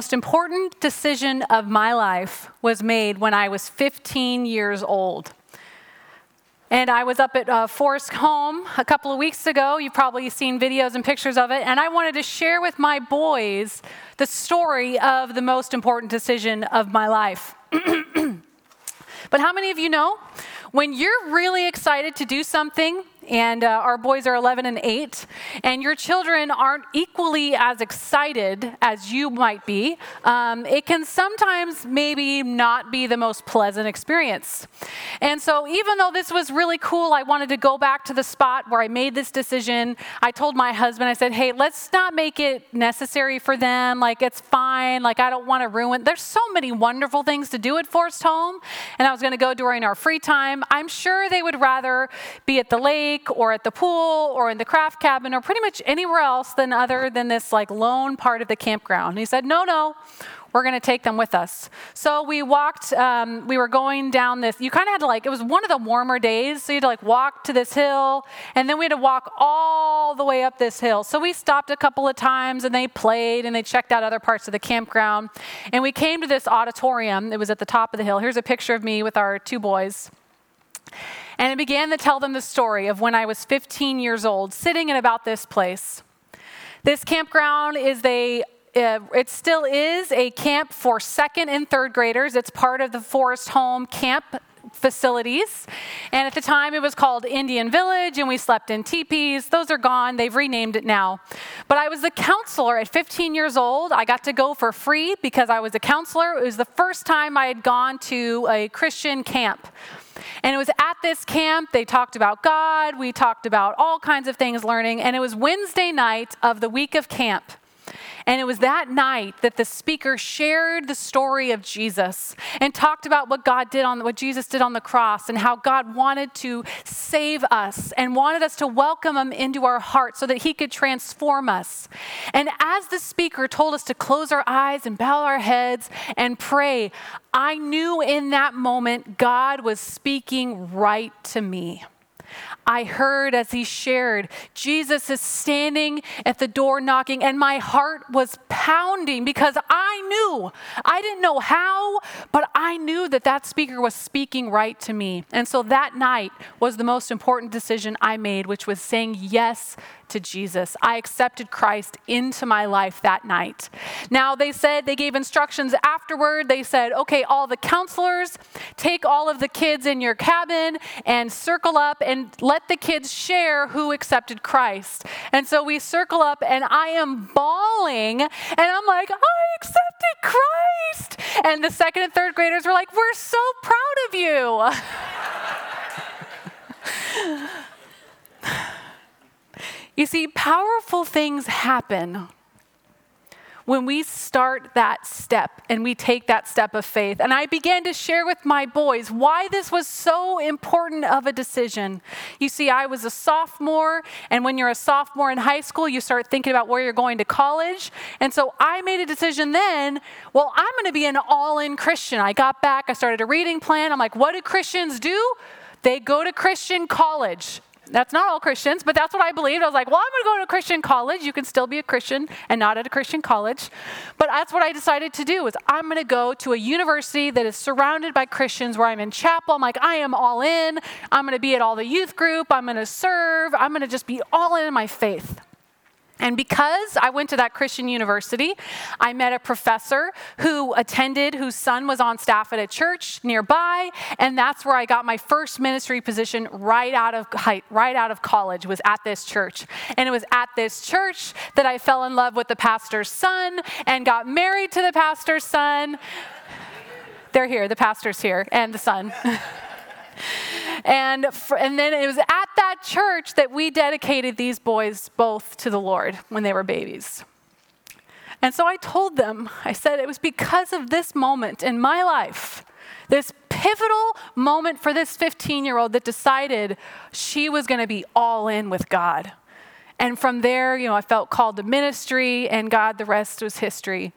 Most important decision of my life was made when I was 15 years old. And I was up at uh, Forest Home a couple of weeks ago. You've probably seen videos and pictures of it. And I wanted to share with my boys the story of the most important decision of my life. but how many of you know when you're really excited to do something and uh, our boys are 11 and 8, and your children aren't equally as excited as you might be, um, it can sometimes maybe not be the most pleasant experience. And so, even though this was really cool, I wanted to go back to the spot where I made this decision. I told my husband, I said, hey, let's not make it necessary for them. Like, it's fine. Like, I don't want to ruin. There's so many wonderful things to do at Forest Home, and I was going to go during our free time. I'm sure they would rather be at the lake lake or at the pool or in the craft cabin or pretty much anywhere else than other than this like lone part of the campground. And he said, no, no, we're going to take them with us. So we walked, um, we were going down this, you kind of had to like, it was one of the warmer days, so you had to like walk to this hill, and then we had to walk all the way up this hill. So we stopped a couple of times and they played and they checked out other parts of the campground. And we came to this auditorium, it was at the top of the hill. Here's a picture of me with our two boys. And I began to tell them the story of when I was 15 years old, sitting in about this place. This campground is a uh, it still is a camp for second and third graders. It's part of the Forest Home camp facilities. And at the time, it was called Indian Village, and we slept in teepees. Those are gone. They've renamed it now. But I was a counselor at 15 years old. I got to go for free because I was a counselor. It was the first time I had gone to a Christian camp. And it was at this camp, they talked about God, we talked about all kinds of things learning, and it was Wednesday night of the week of camp. And it was that night that the speaker shared the story of Jesus and talked about what God did on what Jesus did on the cross and how God wanted to save us and wanted us to welcome him into our hearts so that he could transform us. And as the speaker told us to close our eyes and bow our heads and pray, I knew in that moment God was speaking right to me. I heard as he shared, Jesus is standing at the door knocking, and my heart was pounding because I knew, I didn't know how, but I knew that that speaker was speaking right to me. And so that night was the most important decision I made, which was saying yes to Jesus. I accepted Christ into my life that night. Now, they said, they gave instructions afterward. They said, okay, all the counselors, take all of the kids in your cabin and circle up and let the kids share who accepted Christ. And so we circle up, and I am bawling, and I'm like, I accepted Christ. And the second and third graders were like, we're so proud of you. You see, powerful things happen when we start that step and we take that step of faith. And I began to share with my boys why this was so important of a decision. You see, I was a sophomore, and when you're a sophomore in high school, you start thinking about where you're going to college. And so I made a decision then well, I'm going to be an all in Christian. I got back, I started a reading plan. I'm like, what do Christians do? They go to Christian college. That's not all Christians, but that's what I believed. I was like, well, I'm going to go to a Christian college. You can still be a Christian and not at a Christian college. But that's what I decided to do is I'm going to go to a university that is surrounded by Christians where I'm in chapel. I'm like, I am all in. I'm going to be at all the youth group. I'm going to serve. I'm going to just be all in my faith. And because I went to that Christian university, I met a professor who attended, whose son was on staff at a church nearby, and that's where I got my first ministry position right out of right out of college was at this church. And it was at this church that I fell in love with the pastor's son and got married to the pastor's son. They're here, the pastor's here, and the son. And, for, and then it was at that church that we dedicated these boys both to the Lord when they were babies. And so I told them, I said, it was because of this moment in my life, this pivotal moment for this 15 year old that decided she was going to be all in with God. And from there, you know, I felt called to ministry, and God, the rest was history.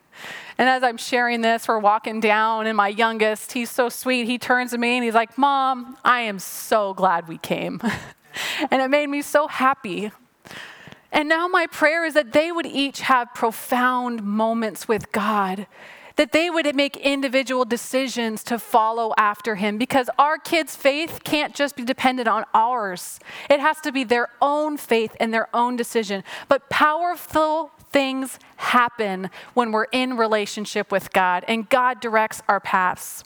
And as I'm sharing this, we're walking down, and my youngest, he's so sweet, he turns to me and he's like, Mom, I am so glad we came. and it made me so happy. And now my prayer is that they would each have profound moments with God that they would make individual decisions to follow after him because our kids' faith can't just be dependent on ours. It has to be their own faith and their own decision. But powerful things happen when we're in relationship with God and God directs our paths.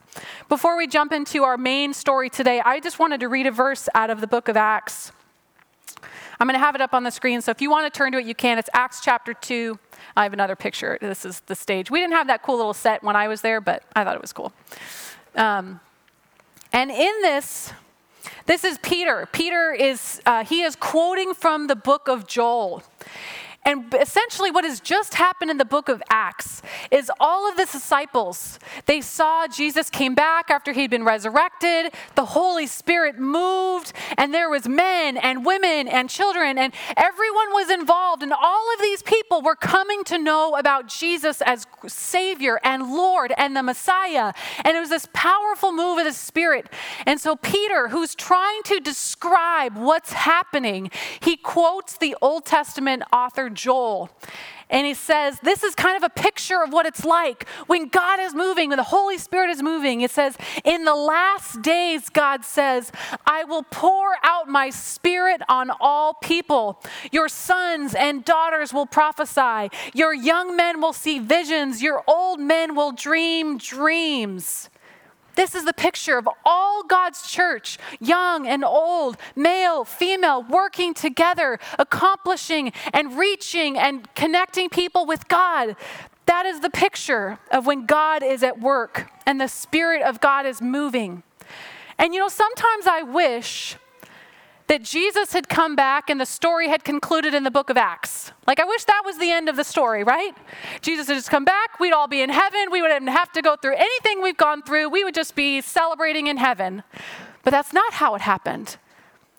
Before we jump into our main story today, I just wanted to read a verse out of the book of Acts. I'm going to have it up on the screen, so if you want to turn to it, you can. It's Acts chapter 2. I have another picture. This is the stage. We didn't have that cool little set when I was there, but I thought it was cool. Um, and in this, this is Peter. Peter is, uh, he is quoting from the book of Joel. And essentially, what has just happened in the book of Acts is all of the disciples, they saw Jesus came back after he'd been resurrected. The Holy Spirit moved, and there was men and women and children, and everyone was involved. And all of these people were coming to know about Jesus as Savior and Lord and the Messiah. And it was this powerful move of the Spirit. And so, Peter, who's trying to describe what's happening, he quotes the Old Testament author Joel. And he says, This is kind of a picture of what it's like when God is moving, when the Holy Spirit is moving. It says, In the last days, God says, I will pour out my spirit on all people. Your sons and daughters will prophesy. Your young men will see visions. Your old men will dream dreams. This is the picture of all God's church, young and old, male, female, working together, accomplishing and reaching and connecting people with God. That is the picture of when God is at work and the Spirit of God is moving. And you know, sometimes I wish that Jesus had come back and the story had concluded in the book of Acts. Like, I wish that was the end of the story, right? Jesus had just come back, we'd all be in heaven, we wouldn't have to go through anything we've gone through, we would just be celebrating in heaven. But that's not how it happened.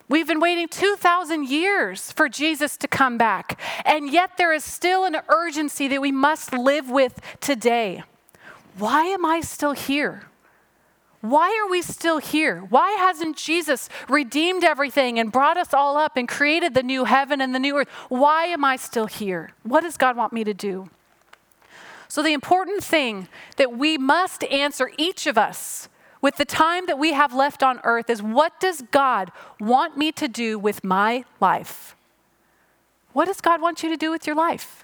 We've been waiting 2,000 years for Jesus to come back, and yet there is still an urgency that we must live with today. Why am I still here? Why are we still here? Why hasn't Jesus redeemed everything and brought us all up and created the new heaven and the new earth? Why am I still here? What does God want me to do? So, the important thing that we must answer, each of us, with the time that we have left on earth is what does God want me to do with my life? What does God want you to do with your life?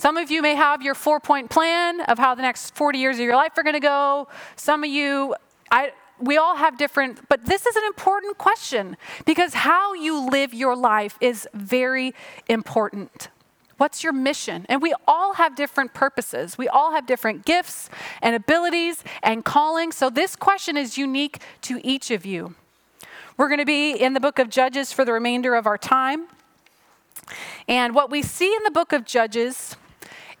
Some of you may have your four point plan of how the next 40 years of your life are going to go. Some of you, I, we all have different, but this is an important question because how you live your life is very important. What's your mission? And we all have different purposes. We all have different gifts and abilities and callings. So this question is unique to each of you. We're going to be in the book of Judges for the remainder of our time. And what we see in the book of Judges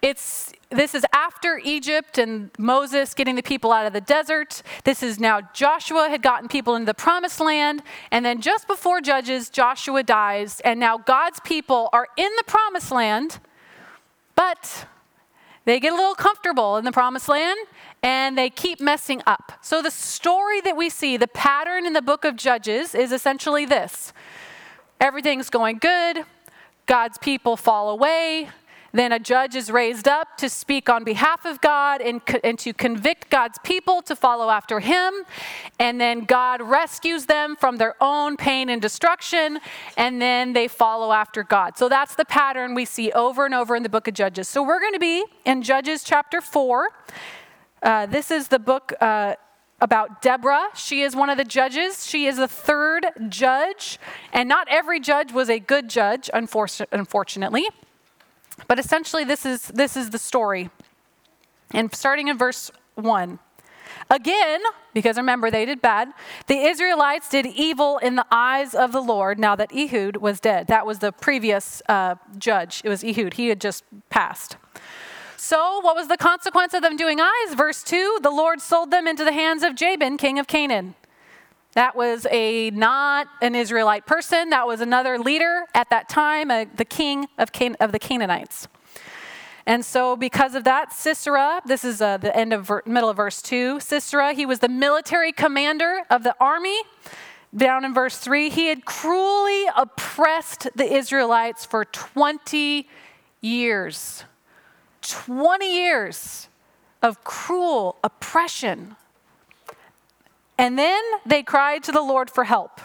it's this is after Egypt and Moses getting the people out of the desert. This is now Joshua had gotten people into the promised land. And then just before Judges, Joshua dies. And now God's people are in the promised land, but they get a little comfortable in the promised land and they keep messing up. So the story that we see, the pattern in the book of Judges, is essentially this everything's going good. God's people fall away. Then a judge is raised up to speak on behalf of God and, and to convict God's people to follow after him. And then God rescues them from their own pain and destruction, and then they follow after God. So that's the pattern we see over and over in the book of Judges. So we're going to be in Judges chapter 4. Uh, this is the book. Uh, about Deborah. She is one of the judges. She is the third judge. And not every judge was a good judge, unfortunately. But essentially, this is, this is the story. And starting in verse 1. Again, because remember, they did bad, the Israelites did evil in the eyes of the Lord now that Ehud was dead. That was the previous uh, judge. It was Ehud. He had just passed. So, what was the consequence of them doing eyes? Verse 2 The Lord sold them into the hands of Jabin, king of Canaan. That was a not an Israelite person. That was another leader at that time, uh, the king of, Can- of the Canaanites. And so, because of that, Sisera, this is uh, the end of ver- middle of verse two. Sisera, he was the military commander of the army. down in verse 3, he had cruelly oppressed the Israelites for 20 years. 20 years of cruel oppression. And then they cried to the Lord for help.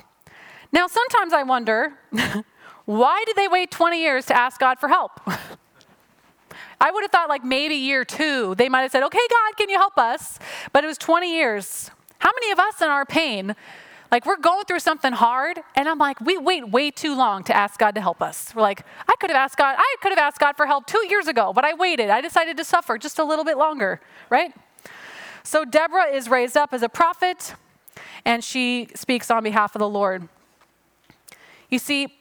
Now, sometimes I wonder why did they wait 20 years to ask God for help? I would have thought like maybe year two, they might have said, okay, God, can you help us? But it was 20 years. How many of us in our pain, like we're going through something hard, and I'm like, we wait way too long to ask God to help us. We're like, I could have asked God, I could have asked God for help two years ago, but I waited. I decided to suffer just a little bit longer, right? So Deborah is raised up as a prophet, and she speaks on behalf of the Lord. You see,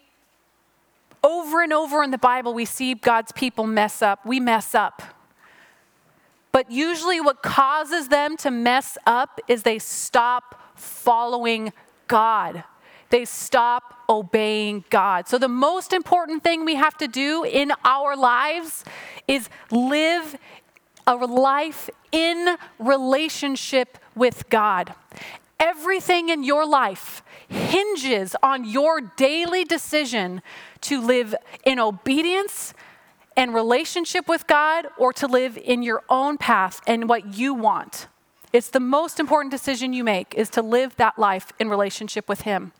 over and over in the Bible, we see God's people mess up. We mess up. But usually, what causes them to mess up is they stop following God. They stop obeying God. So, the most important thing we have to do in our lives is live a life in relationship with God. Everything in your life hinges on your daily decision to live in obedience and relationship with God or to live in your own path and what you want. It's the most important decision you make is to live that life in relationship with him.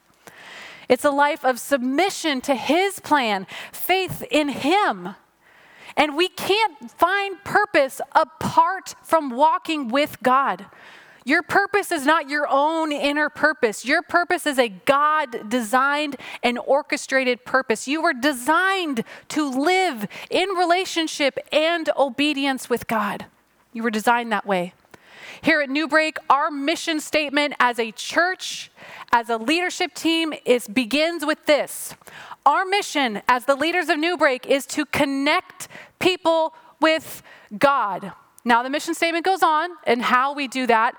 It's a life of submission to his plan, faith in him. And we can't find purpose apart from walking with God. Your purpose is not your own inner purpose. Your purpose is a God designed and orchestrated purpose. You were designed to live in relationship and obedience with God. You were designed that way. Here at Newbreak, our mission statement as a church, as a leadership team, is begins with this. Our mission as the leaders of Newbreak is to connect people with God. Now, the mission statement goes on and how we do that,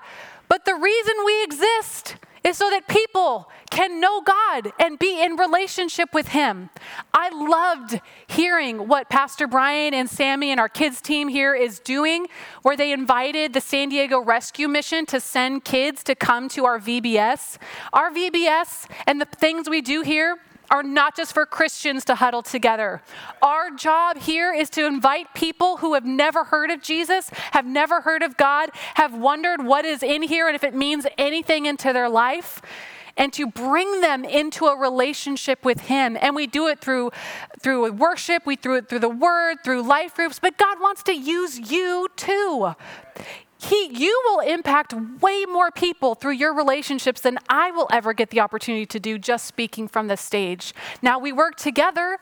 but the reason we exist is so that people can know God and be in relationship with Him. I loved hearing what Pastor Brian and Sammy and our kids team here is doing, where they invited the San Diego Rescue Mission to send kids to come to our VBS. Our VBS and the things we do here are not just for Christians to huddle together. Our job here is to invite people who have never heard of Jesus, have never heard of God, have wondered what is in here and if it means anything into their life. And to bring them into a relationship with Him. And we do it through, through worship, we do it through the Word, through life groups, but God wants to use you too he, you will impact way more people through your relationships than I will ever get the opportunity to do just speaking from the stage. Now, we work together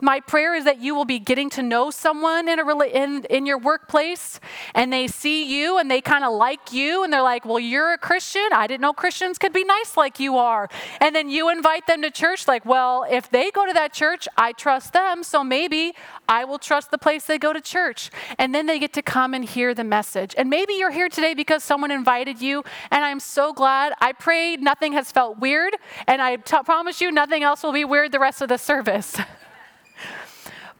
my prayer is that you will be getting to know someone in, a, in, in your workplace and they see you and they kind of like you and they're like, Well, you're a Christian. I didn't know Christians could be nice like you are. And then you invite them to church, like, Well, if they go to that church, I trust them. So maybe I will trust the place they go to church. And then they get to come and hear the message. And maybe you're here today because someone invited you. And I'm so glad. I pray nothing has felt weird. And I t- promise you, nothing else will be weird the rest of the service.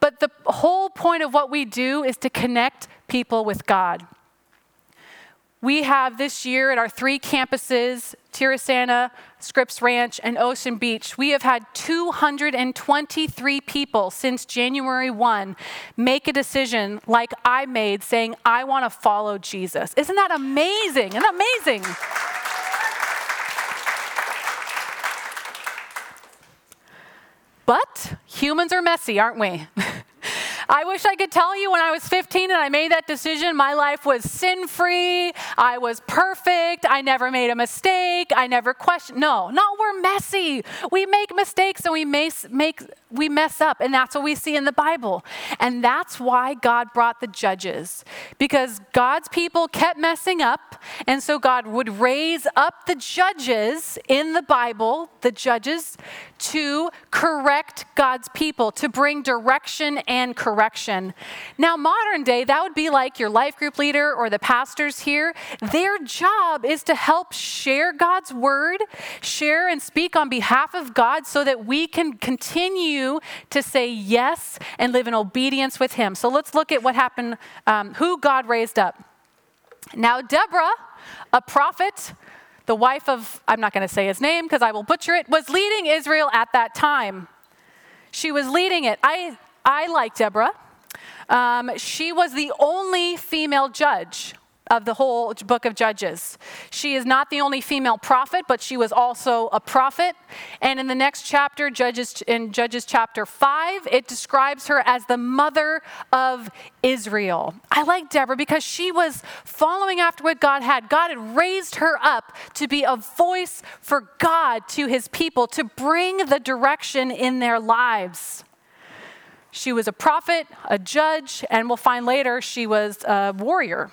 But the whole point of what we do is to connect people with God. We have this year at our three campuses, Tierrasanta, Scripps Ranch, and Ocean Beach, we have had 223 people since January 1 make a decision like I made saying, I want to follow Jesus. Isn't that amazing? Isn't that amazing? But humans are messy, aren't we? I wish I could tell you when I was 15 and I made that decision, my life was sin free. I was perfect. I never made a mistake. I never questioned. No, no, we're messy. We make mistakes and we make, make we mess up. And that's what we see in the Bible. And that's why God brought the judges, because God's people kept messing up. And so God would raise up the judges in the Bible, the judges, to correct God's people, to bring direction and correction. Now, modern day, that would be like your life group leader or the pastors here. Their job is to help share God's word, share and speak on behalf of God so that we can continue to say yes and live in obedience with Him. So let's look at what happened, um, who God raised up. Now, Deborah, a prophet, the wife of, I'm not going to say his name because I will butcher it, was leading Israel at that time. She was leading it. I, I like Deborah. Um, she was the only female judge of the whole book of Judges. She is not the only female prophet, but she was also a prophet. And in the next chapter, Judges in Judges chapter 5, it describes her as the mother of Israel. I like Deborah because she was following after what God had. God had raised her up to be a voice for God to his people, to bring the direction in their lives. She was a prophet, a judge, and we'll find later she was a warrior.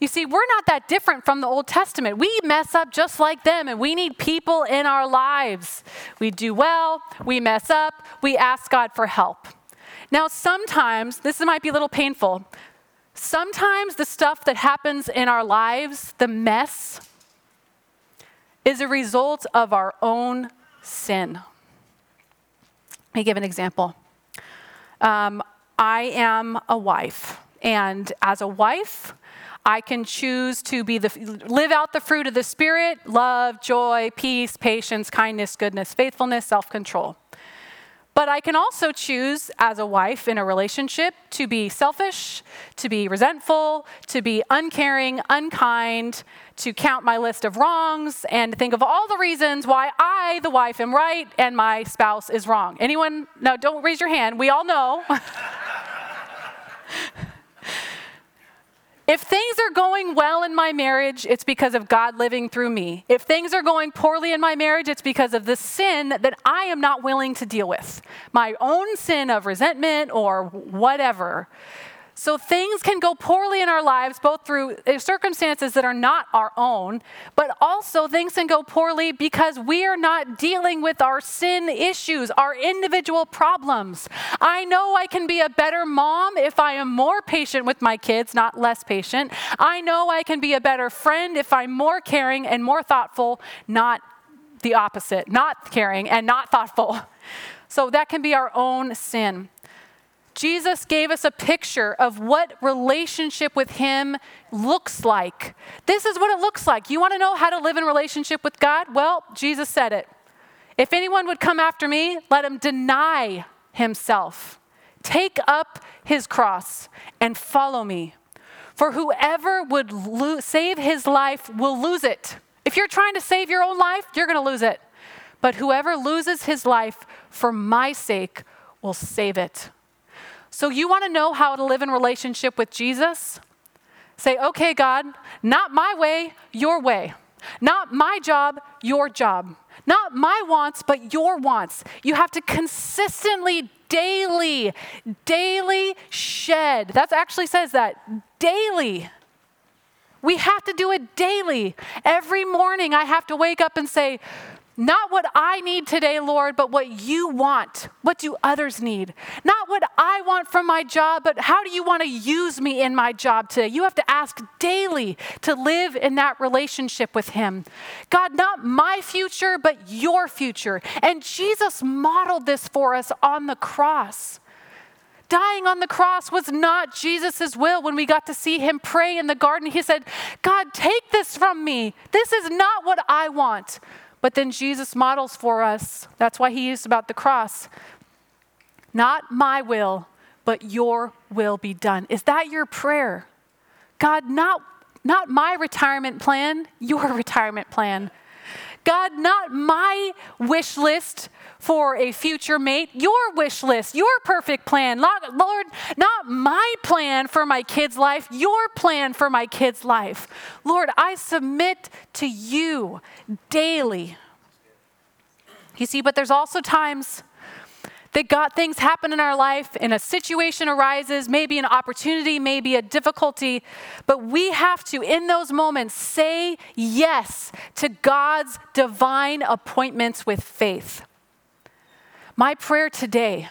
You see, we're not that different from the Old Testament. We mess up just like them, and we need people in our lives. We do well, we mess up, we ask God for help. Now, sometimes, this might be a little painful, sometimes the stuff that happens in our lives, the mess, is a result of our own sin. Let me give an example. Um, I am a wife, and as a wife, I can choose to be the live out the fruit of the spirit, love, joy, peace, patience, kindness, goodness, faithfulness, self-control. But I can also choose as a wife in a relationship to be selfish, to be resentful, to be uncaring, unkind, to count my list of wrongs and think of all the reasons why I, the wife, am right and my spouse is wrong. Anyone? No, don't raise your hand. We all know. If things are going well in my marriage, it's because of God living through me. If things are going poorly in my marriage, it's because of the sin that I am not willing to deal with. My own sin of resentment or whatever. So things can go poorly in our lives, both through uh, circumstances that are not our own, but also things can go poorly because we are not dealing with our sin issues, our individual problems. I know I can be a better mom if I am more patient with my kids, not less patient. I know I can be a better friend if I'm more caring and more thoughtful, not the opposite, not caring and not thoughtful. So that can be our own sin. Jesus gave us a picture of what relationship with Him looks like. This is what it looks like. You want to know how to live in relationship with God? Well, Jesus said it. If anyone would come after me, let him deny himself, take up his cross, and follow me. For whoever would lo- save his life will lose it. If you're trying to save your own life, you're going to lose it. But whoever loses his life for my sake will save it. So, you want to know how to live in relationship with Jesus? Say, okay, God, not my way, your way. Not my job, your job. Not my wants, but your wants. You have to consistently, daily, daily shed. That actually says that daily. We have to do it daily. Every morning, I have to wake up and say, not what I need today, Lord, but what you want. What do others need? Not what I want from my job, but how do you want to use me in my job today? You have to ask daily to live in that relationship with Him. God, not my future, but your future. And Jesus modeled this for us on the cross. Dying on the cross was not Jesus' will. When we got to see him pray in the garden, he said, God, take this from me. This is not what I want. But then Jesus models for us, that's why he used about the cross. Not my will, but your will be done. Is that your prayer? God, not, not my retirement plan, your retirement plan. God, not my wish list for a future mate, your wish list, your perfect plan. Lord, not my plan for my kid's life, your plan for my kid's life. Lord, I submit to you daily. You see, but there's also times that God things happen in our life and a situation arises, maybe an opportunity, maybe a difficulty, but we have to, in those moments, say yes to God's divine appointments with faith. My prayer today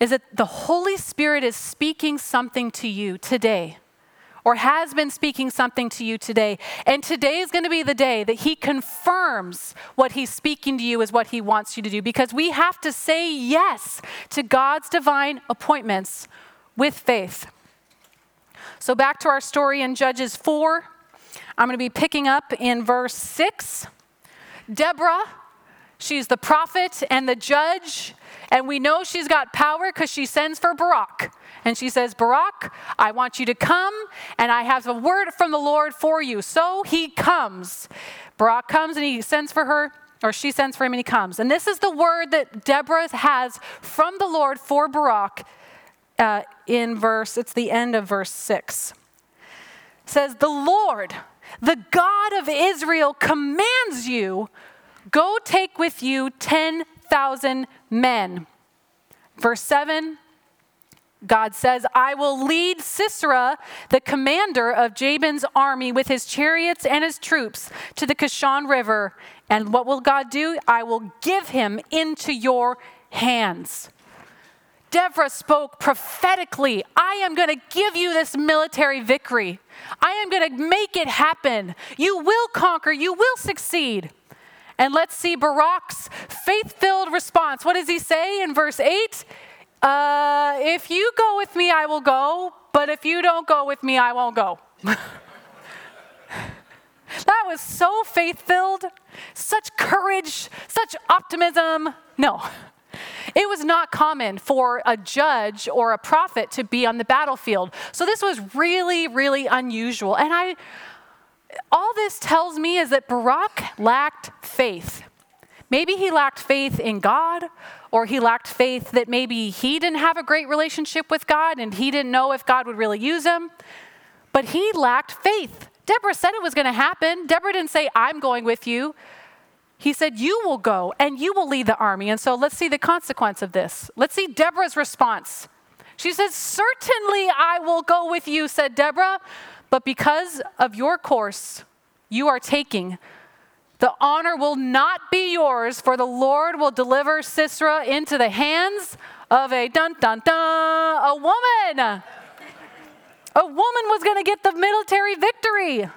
is that the Holy Spirit is speaking something to you today or has been speaking something to you today. And today is going to be the day that He confirms what He's speaking to you is what He wants you to do because we have to say yes to God's divine appointments with faith. So, back to our story in Judges 4. I'm going to be picking up in verse 6. Deborah, she's the prophet and the judge, and we know she's got power because she sends for Barak. And she says, Barak, I want you to come, and I have a word from the Lord for you. So he comes. Barak comes and he sends for her, or she sends for him, and he comes. And this is the word that Deborah has from the Lord for Barak uh, in verse, it's the end of verse 6. It says, The Lord, the God of Israel, commands you, go take with you 10,000 men. Verse 7, God says, I will lead Sisera, the commander of Jabin's army, with his chariots and his troops to the Kishon River. And what will God do? I will give him into your hands. Deborah spoke prophetically I am going to give you this military victory. I am going to make it happen. You will conquer, you will succeed. And let's see Barak's faith filled response. What does he say in verse 8? Uh, if you go with me, I will go, but if you don't go with me, I won't go. that was so faith filled, such courage, such optimism. No. It was not common for a judge or a prophet to be on the battlefield. So this was really, really unusual. And I, all this tells me is that Barak lacked faith. Maybe he lacked faith in God, or he lacked faith that maybe he didn't have a great relationship with God and he didn't know if God would really use him. But he lacked faith. Deborah said it was going to happen. Deborah didn't say, I'm going with you. He said, You will go and you will lead the army. And so let's see the consequence of this. Let's see Deborah's response. She says, Certainly I will go with you, said Deborah, but because of your course you are taking, the honor will not be yours, for the Lord will deliver Sisera into the hands of a dun dun dun, a woman. A woman was going to get the military victory.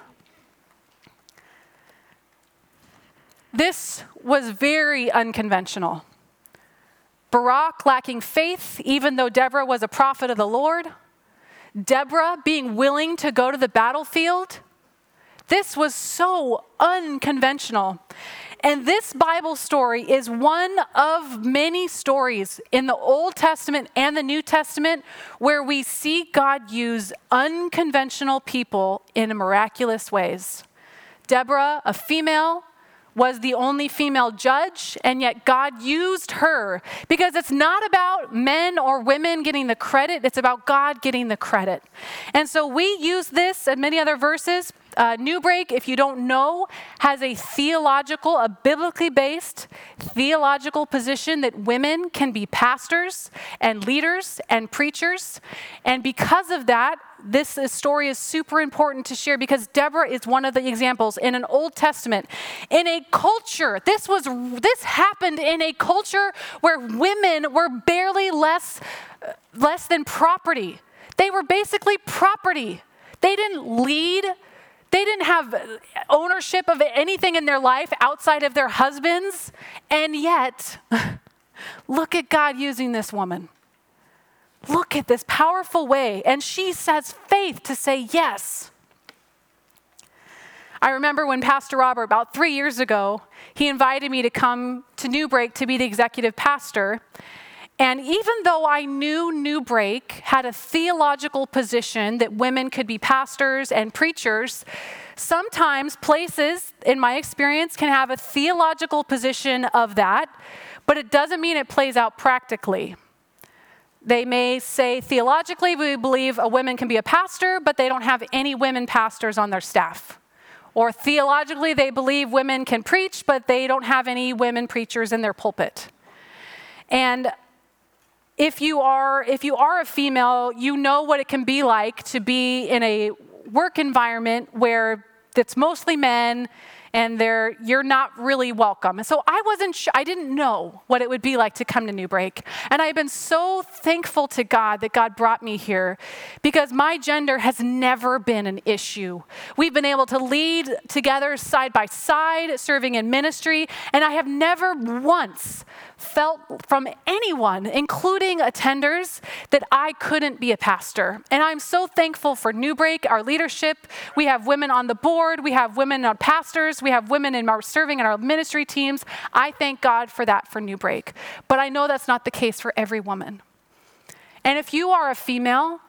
This was very unconventional. Barak lacking faith, even though Deborah was a prophet of the Lord. Deborah being willing to go to the battlefield. This was so unconventional. And this Bible story is one of many stories in the Old Testament and the New Testament where we see God use unconventional people in miraculous ways. Deborah, a female, was the only female judge, and yet God used her because it's not about men or women getting the credit, it's about God getting the credit. And so we use this and many other verses. Uh, Newbreak, if you don't know, has a theological, a biblically based theological position that women can be pastors and leaders and preachers. And because of that, this story is super important to share because Deborah is one of the examples in an Old Testament in a culture. This was this happened in a culture where women were barely less less than property. They were basically property. They didn't lead. They didn't have ownership of anything in their life outside of their husbands. And yet, look at God using this woman. Look at this powerful way. And she says faith to say yes. I remember when Pastor Robert, about three years ago, he invited me to come to Newbreak to be the executive pastor. And even though I knew Newbreak had a theological position that women could be pastors and preachers, sometimes places, in my experience, can have a theological position of that, but it doesn't mean it plays out practically. They may say theologically, we believe a woman can be a pastor, but they don't have any women pastors on their staff. Or theologically, they believe women can preach, but they don't have any women preachers in their pulpit. And if you are if you are a female, you know what it can be like to be in a work environment where it's mostly men and they're you're not really welcome. So I wasn't sh- I didn't know what it would be like to come to Newbreak. And I've been so thankful to God that God brought me here because my gender has never been an issue. We've been able to lead together side by side serving in ministry and I have never once felt from anyone, including attenders, that I couldn't be a pastor. And I'm so thankful for Newbreak, our leadership. We have women on the board, we have women on pastors, we have women in our serving in our ministry teams. I thank God for that for Newbreak. But I know that's not the case for every woman. And if you are a female,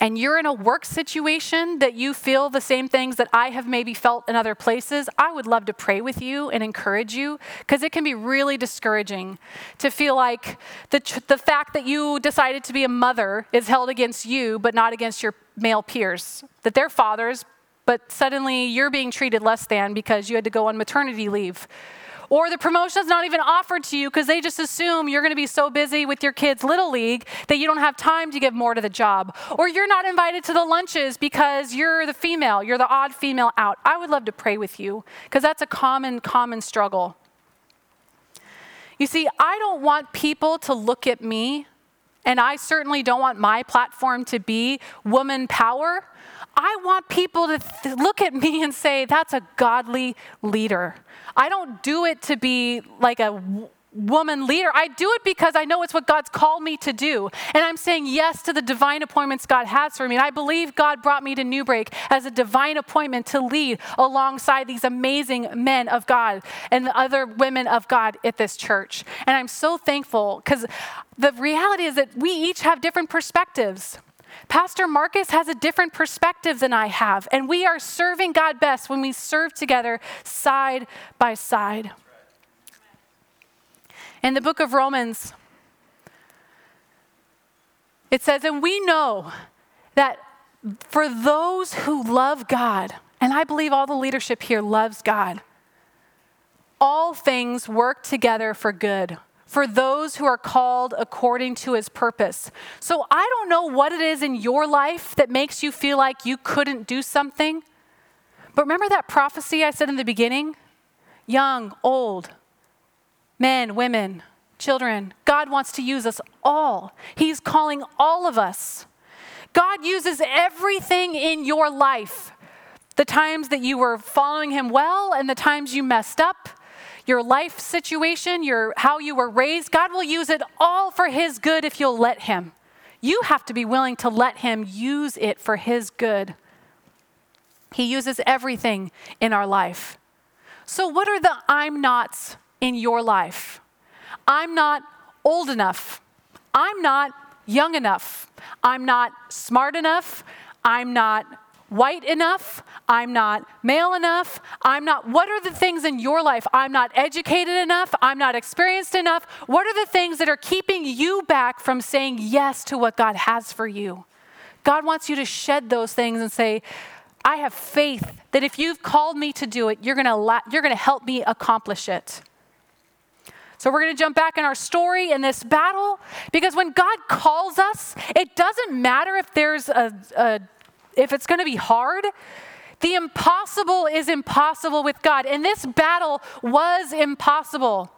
and you're in a work situation that you feel the same things that I have maybe felt in other places, I would love to pray with you and encourage you because it can be really discouraging to feel like the, the fact that you decided to be a mother is held against you but not against your male peers, that they're fathers, but suddenly you're being treated less than because you had to go on maternity leave or the promotion's not even offered to you because they just assume you're going to be so busy with your kids' little league that you don't have time to give more to the job. Or you're not invited to the lunches because you're the female, you're the odd female out. I would love to pray with you because that's a common, common struggle. You see, I don't want people to look at me, and I certainly don't want my platform to be woman power. I want people to th- look at me and say, that's a godly leader. I don't do it to be like a w- woman leader. I do it because I know it's what God's called me to do. And I'm saying yes to the divine appointments God has for me. And I believe God brought me to Newbreak as a divine appointment to lead alongside these amazing men of God and the other women of God at this church. And I'm so thankful because the reality is that we each have different perspectives. Pastor Marcus has a different perspective than I have, and we are serving God best when we serve together side by side. In the book of Romans, it says, And we know that for those who love God, and I believe all the leadership here loves God, all things work together for good for those who are called according to his purpose. So I don't know what it is in your life that makes you feel like you couldn't do something. But remember that prophecy I said in the beginning? Young, old, men, women, children. God wants to use us all. He's calling all of us. God uses everything in your life the times that you were following Him well and the times you messed up your life situation, your how you were raised, God will use it all for his good if you'll let him. You have to be willing to let him use it for his good. He uses everything in our life. So, what are the I'm nots in your life? I'm not old enough. I'm not young enough. I'm not smart enough. I'm not white enough. I'm not male enough. I'm not, what are the things in your life? I'm not educated enough. I'm not experienced enough. What are the things that are keeping you back from saying yes to what God has for you? God wants you to shed those things and say, I have faith that if you've called me to do it, you're going going to help me accomplish it. So we're going to jump back in our story in this battle because when God calls us, it doesn't matter if there's a, a if it's going to be hard, the impossible is impossible with God. And this battle was impossible.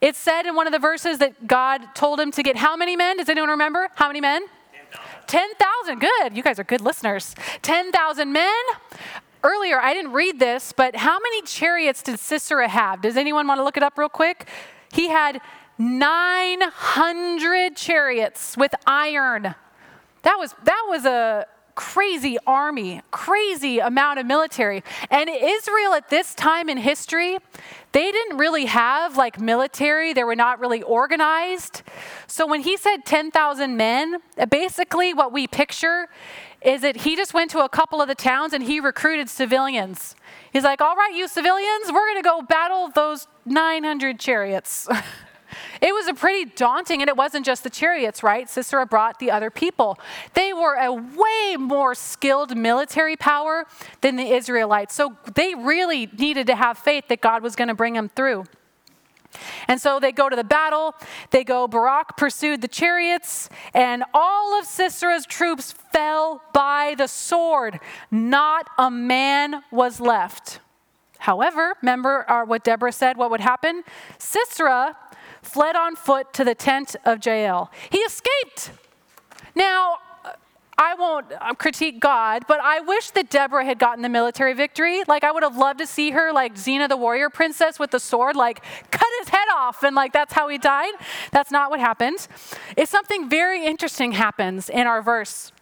It said in one of the verses that God told him to get how many men? Does anyone remember? How many men? 10,000. Good. You guys are good listeners. 10,000 men. Earlier, I didn't read this, but how many chariots did Sisera have? Does anyone want to look it up real quick? He had 900 chariots with iron. That was that was a crazy army, crazy amount of military. And Israel at this time in history, they didn't really have like military, they were not really organized. So when he said 10,000 men, basically what we picture is that he just went to a couple of the towns and he recruited civilians. He's like, all right, you civilians, we're going to go battle those 900 chariots. It was a pretty daunting, and it wasn't just the chariots, right? Sisera brought the other people. They were a way more skilled military power than the Israelites. So they really needed to have faith that God was going to bring them through. And so they go to the battle. They go, Barak pursued the chariots, and all of Sisera's troops fell by the sword. Not a man was left. However, remember uh, what Deborah said, what would happen? Sisera fled on foot to the tent of Jael. He escaped. Now, I won't uh, critique God, but I wish that Deborah had gotten the military victory. Like, I would have loved to see her, like Xena the warrior princess with the sword, like, cut his head off, and like, that's how he died. That's not what happened. It's something very interesting happens in our verse.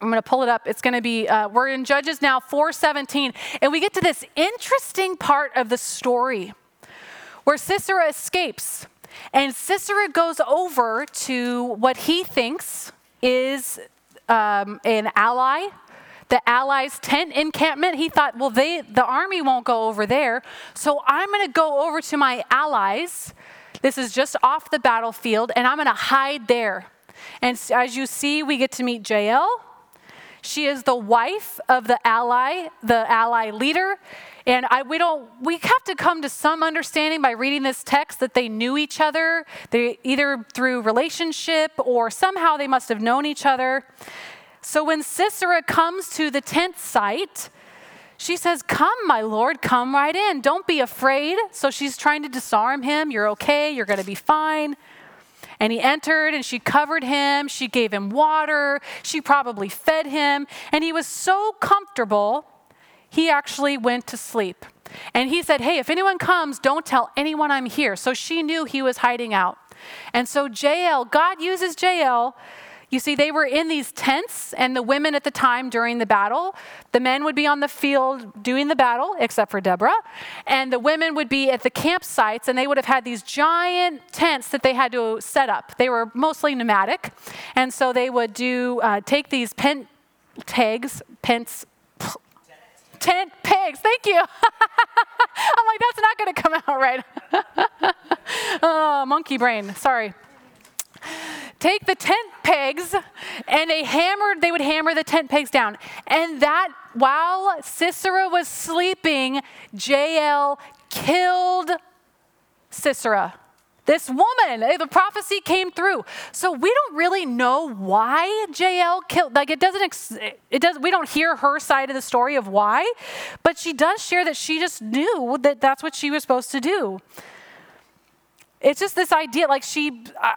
I'm going to pull it up. It's going to be, uh, we're in Judges now 417, and we get to this interesting part of the story where Sisera escapes. And Sisera goes over to what he thinks is um, an ally, the allies' tent encampment. He thought, well, they, the army won't go over there, so I'm going to go over to my allies. This is just off the battlefield, and I'm going to hide there. And as you see, we get to meet Jael. She is the wife of the ally, the ally leader. And I, we don't, we have to come to some understanding by reading this text that they knew each other, they, either through relationship or somehow they must have known each other. So when Sisera comes to the tent site, she says, Come, my Lord, come right in. Don't be afraid. So she's trying to disarm him. You're okay. You're going to be fine. And he entered and she covered him. She gave him water. She probably fed him. And he was so comfortable he actually went to sleep. And he said, Hey, if anyone comes, don't tell anyone I'm here. So she knew he was hiding out. And so Jael, God uses Jael. You see, they were in these tents, and the women at the time during the battle, the men would be on the field doing the battle, except for Deborah, and the women would be at the campsites, and they would have had these giant tents that they had to set up. They were mostly nomadic, and so they would do uh, take these pen tags, pence, tent pegs. Thank you. I'm like, that's not going to come out right. oh, monkey brain. Sorry. Take the tent pegs and they hammered, they would hammer the tent pegs down. And that, while Sisera was sleeping, Jael killed Sisera. This woman, eh, the prophecy came through. So we don't really know why Jael killed. Like it doesn't. It does. We don't hear her side of the story of why, but she does share that she just knew that that's what she was supposed to do. It's just this idea, like she, uh,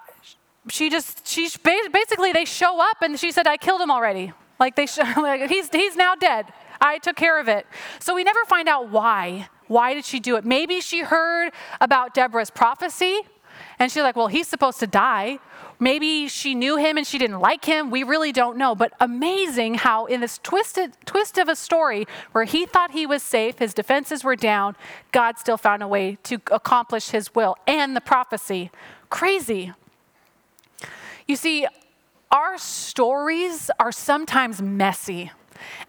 she just, she basically they show up and she said, "I killed him already." Like they, show, like he's he's now dead. I took care of it. So we never find out why. Why did she do it? Maybe she heard about Deborah's prophecy and she's like, well, he's supposed to die. Maybe she knew him and she didn't like him. We really don't know. But amazing how, in this twisted twist of a story where he thought he was safe, his defenses were down, God still found a way to accomplish his will and the prophecy. Crazy. You see, our stories are sometimes messy.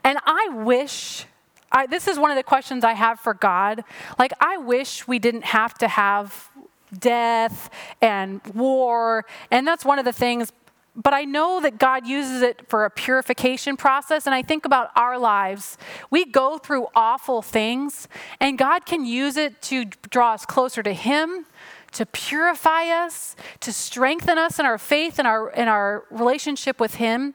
And I wish I, this is one of the questions I have for God. Like, I wish we didn't have to have death and war. And that's one of the things. But I know that God uses it for a purification process. And I think about our lives. We go through awful things, and God can use it to draw us closer to Him to purify us, to strengthen us in our faith and our, in our relationship with Him.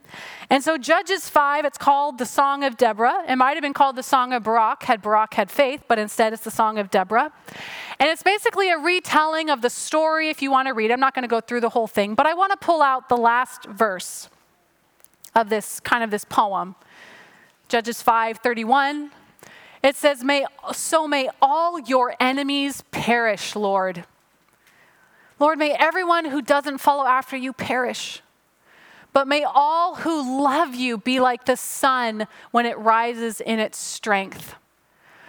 And so, Judges 5, it's called the Song of Deborah. It might have been called the Song of Barak had Barak had faith, but instead it's the Song of Deborah. And it's basically a retelling of the story if you want to read. I'm not going to go through the whole thing, but I want to pull out the last verse of this kind of this poem. Judges 5 31. It says, may, So may all your enemies perish, Lord. Lord, may everyone who doesn't follow after you perish. But may all who love you be like the sun when it rises in its strength.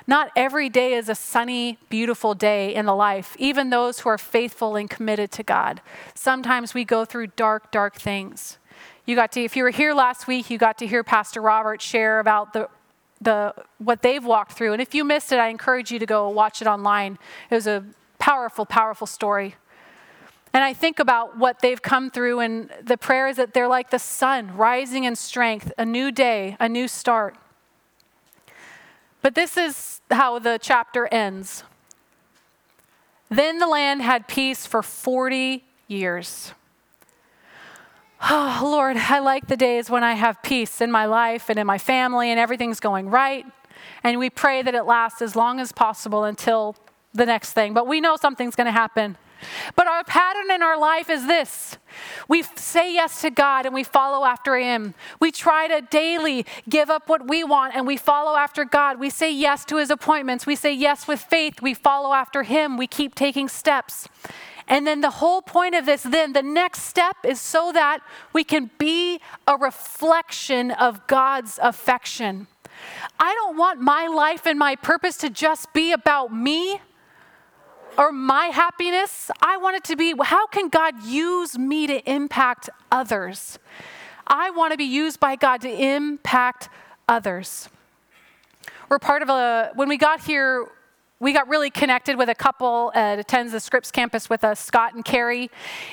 Not every day is a sunny, beautiful day in the life, even those who are faithful and committed to God. Sometimes we go through dark, dark things. You got to, if you were here last week, you got to hear Pastor Robert share about the, the, what they've walked through. And if you missed it, I encourage you to go watch it online. It was a powerful, powerful story. And I think about what they've come through and the prayers that they're like the sun rising in strength, a new day, a new start. But this is how the chapter ends. Then the land had peace for 40 years. Oh, Lord, I like the days when I have peace in my life and in my family and everything's going right. And we pray that it lasts as long as possible until the next thing. But we know something's going to happen. But our pattern in our life is this we say yes to God and we follow after Him. We try to daily give up what we want and we follow after God. We say yes to His appointments. We say yes with faith. We follow after Him. We keep taking steps. And then the whole point of this, then the next step is so that we can be a reflection of God's affection. I don't want my life and my purpose to just be about me or my happiness. I want it to be how can God use me to impact others? I want to be used by God to impact others. We're part of a, when we got here, we got really connected with a couple that attends the Scripps campus with us, Scott and Carrie,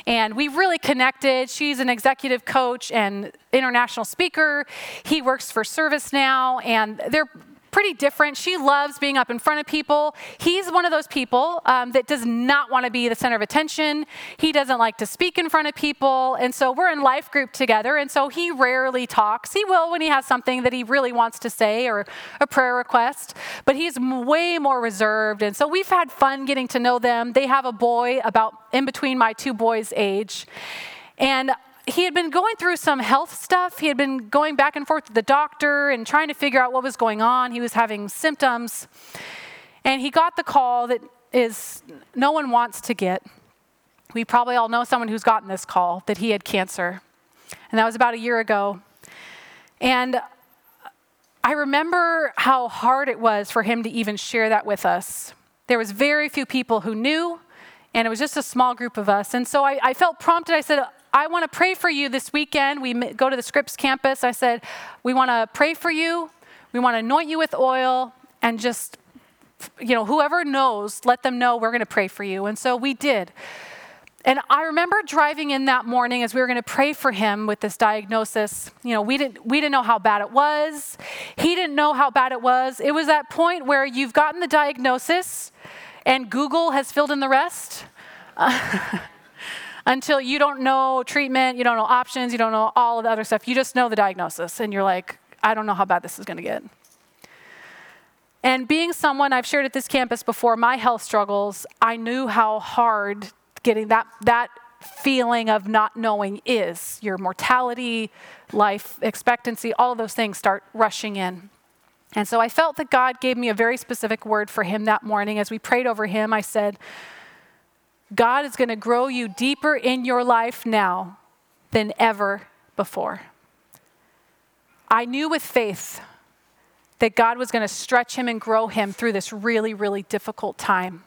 and we really connected. She's an executive coach and international speaker. He works for ServiceNow, and they're pretty different. She loves being up in front of people. He's one of those people um, that does not want to be the center of attention. He doesn't like to speak in front of people. And so we're in life group together. And so he rarely talks. He will when he has something that he really wants to say or a prayer request, but he's way more reserved. And so we've had fun getting to know them. They have a boy about in between my two boys' age. And he had been going through some health stuff. He had been going back and forth to the doctor and trying to figure out what was going on. He was having symptoms. And he got the call that is no one wants to get. We probably all know someone who's gotten this call that he had cancer. And that was about a year ago. And I remember how hard it was for him to even share that with us. There was very few people who knew, and it was just a small group of us. And so I, I felt prompted. I said, I want to pray for you this weekend. We go to the Scripps campus. I said, We want to pray for you. We want to anoint you with oil and just, you know, whoever knows, let them know we're going to pray for you. And so we did. And I remember driving in that morning as we were going to pray for him with this diagnosis. You know, we didn't, we didn't know how bad it was. He didn't know how bad it was. It was that point where you've gotten the diagnosis and Google has filled in the rest. until you don't know treatment, you don't know options, you don't know all of the other stuff. You just know the diagnosis, and you're like, I don't know how bad this is going to get. And being someone I've shared at this campus before, my health struggles, I knew how hard getting that, that feeling of not knowing is. Your mortality, life expectancy, all those things start rushing in. And so I felt that God gave me a very specific word for him that morning. As we prayed over him, I said, God is going to grow you deeper in your life now than ever before. I knew with faith that God was going to stretch him and grow him through this really, really difficult time.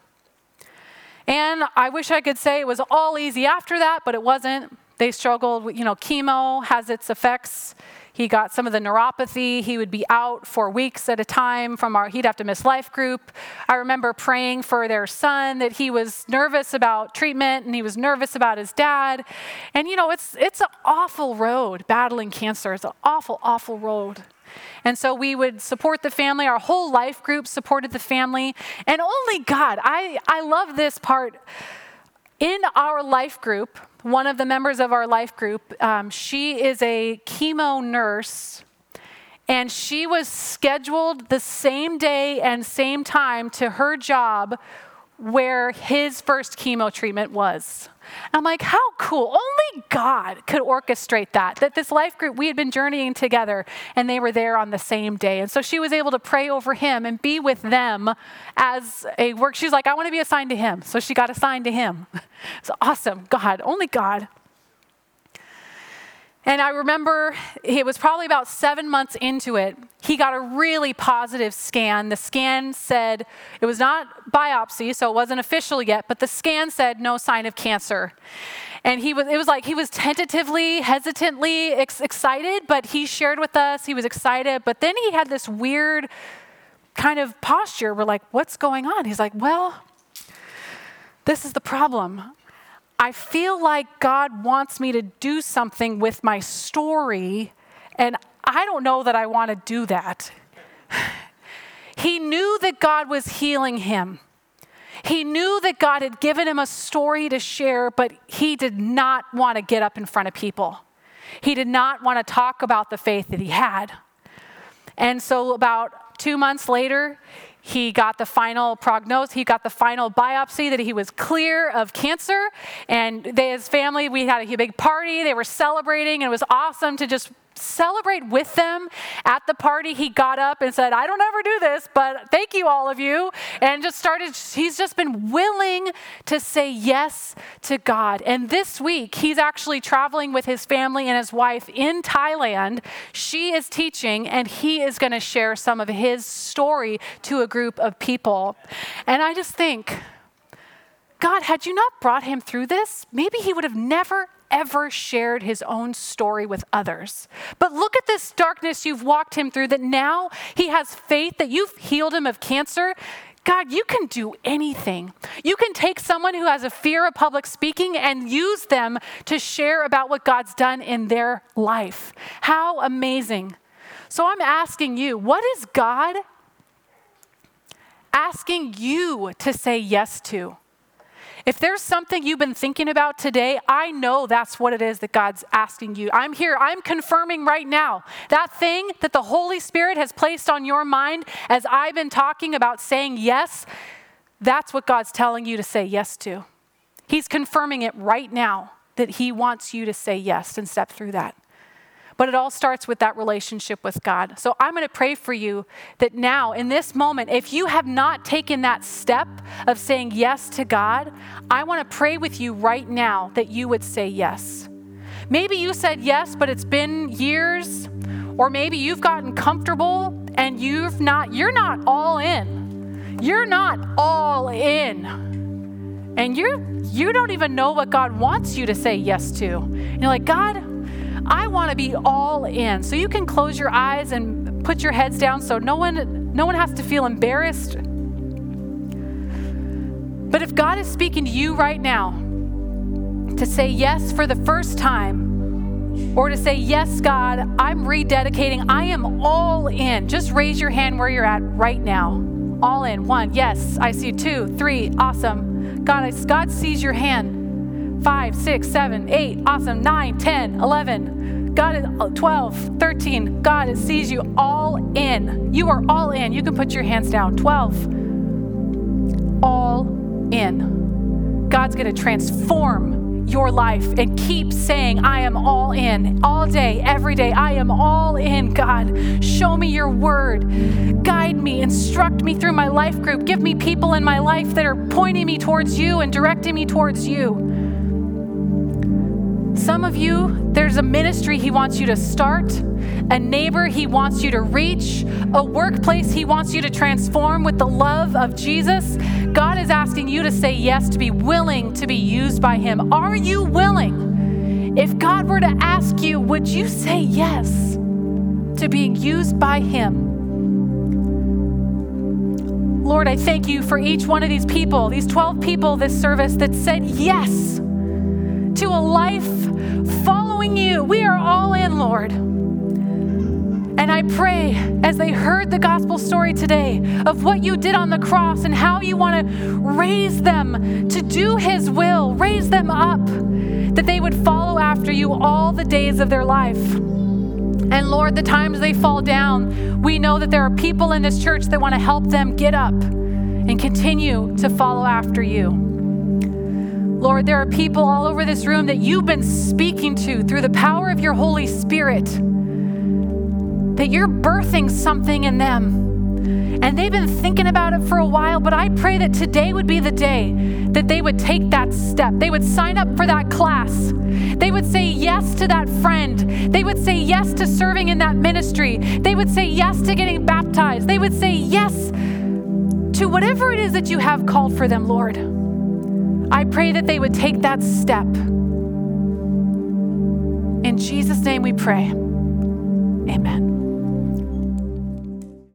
And I wish I could say it was all easy after that, but it wasn't. They struggled, you know, chemo has its effects he got some of the neuropathy. He would be out for weeks at a time from our, he'd have to miss life group. I remember praying for their son that he was nervous about treatment and he was nervous about his dad. And you know, it's, it's an awful road battling cancer. It's an awful, awful road. And so we would support the family. Our whole life group supported the family. And only God, I, I love this part. In our life group, one of the members of our life group, um, she is a chemo nurse, and she was scheduled the same day and same time to her job where his first chemo treatment was. I'm like, how cool. Only God could orchestrate that. That this life group, we had been journeying together and they were there on the same day. And so she was able to pray over him and be with them as a work. She's like, I want to be assigned to him. So she got assigned to him. It's awesome. God, only God. And I remember it was probably about seven months into it, he got a really positive scan. The scan said it was not biopsy, so it wasn't official yet, but the scan said no sign of cancer. And he was, it was like he was tentatively, hesitantly ex- excited, but he shared with us, he was excited. But then he had this weird kind of posture. We're like, what's going on? He's like, well, this is the problem. I feel like God wants me to do something with my story, and I don't know that I want to do that. he knew that God was healing him. He knew that God had given him a story to share, but he did not want to get up in front of people. He did not want to talk about the faith that he had. And so, about two months later, he got the final prognosis, he got the final biopsy that he was clear of cancer. And they, his family, we had a big party. They were celebrating, and it was awesome to just celebrate with them at the party. He got up and said, I don't ever do this, but thank you, all of you. And just started, he's just been willing to say yes to God. And this week, he's actually traveling with his family and his wife in Thailand. She is teaching, and he is going to share some of his story to a group of people. And I just think, God, had you not brought him through this, maybe he would have never, ever shared his own story with others. But look at this darkness you've walked him through, that now he has faith that you've healed him of cancer. God, you can do anything. You can take someone who has a fear of public speaking and use them to share about what God's done in their life. How amazing. So I'm asking you, what is God asking you to say yes to? If there's something you've been thinking about today, I know that's what it is that God's asking you. I'm here, I'm confirming right now that thing that the Holy Spirit has placed on your mind as I've been talking about saying yes, that's what God's telling you to say yes to. He's confirming it right now that He wants you to say yes and step through that. But it all starts with that relationship with God. So I'm going to pray for you that now, in this moment, if you have not taken that step of saying yes to God, I want to pray with you right now that you would say yes. Maybe you said yes, but it's been years, or maybe you've gotten comfortable and you've not, you're not all in. You're not all in. And you you don't even know what God wants you to say yes to. And you're like, God, I want to be all in. So you can close your eyes and put your heads down so no one no one has to feel embarrassed. But if God is speaking to you right now to say yes for the first time or to say yes God, I'm rededicating. I am all in. Just raise your hand where you're at right now. All in. 1. Yes, I see 2, 3. Awesome. God, God sees your hand. Five, six, seven, eight. Awesome. Nine, 10, 11. God is uh, 12, 13. God sees you all in. You are all in. You can put your hands down. 12. All in. God's going to transform your life and keep saying, I am all in all day, every day. I am all in, God. Show me your word. Guide me, instruct me through my life group. Give me people in my life that are pointing me towards you and directing me towards you. Some of you, there's a ministry He wants you to start, a neighbor He wants you to reach, a workplace He wants you to transform with the love of Jesus. God is asking you to say yes, to be willing to be used by Him. Are you willing? If God were to ask you, would you say yes to being used by Him? Lord, I thank you for each one of these people, these 12 people this service that said yes to a life following you. We are all in, Lord. And I pray as they heard the gospel story today of what you did on the cross and how you want to raise them to do his will, raise them up, that they would follow after you all the days of their life. And Lord, the times they fall down, we know that there are people in this church that want to help them get up and continue to follow after you. Lord, there are people all over this room that you've been speaking to through the power of your Holy Spirit, that you're birthing something in them. And they've been thinking about it for a while, but I pray that today would be the day that they would take that step. They would sign up for that class. They would say yes to that friend. They would say yes to serving in that ministry. They would say yes to getting baptized. They would say yes to whatever it is that you have called for them, Lord. I pray that they would take that step. In Jesus' name we pray.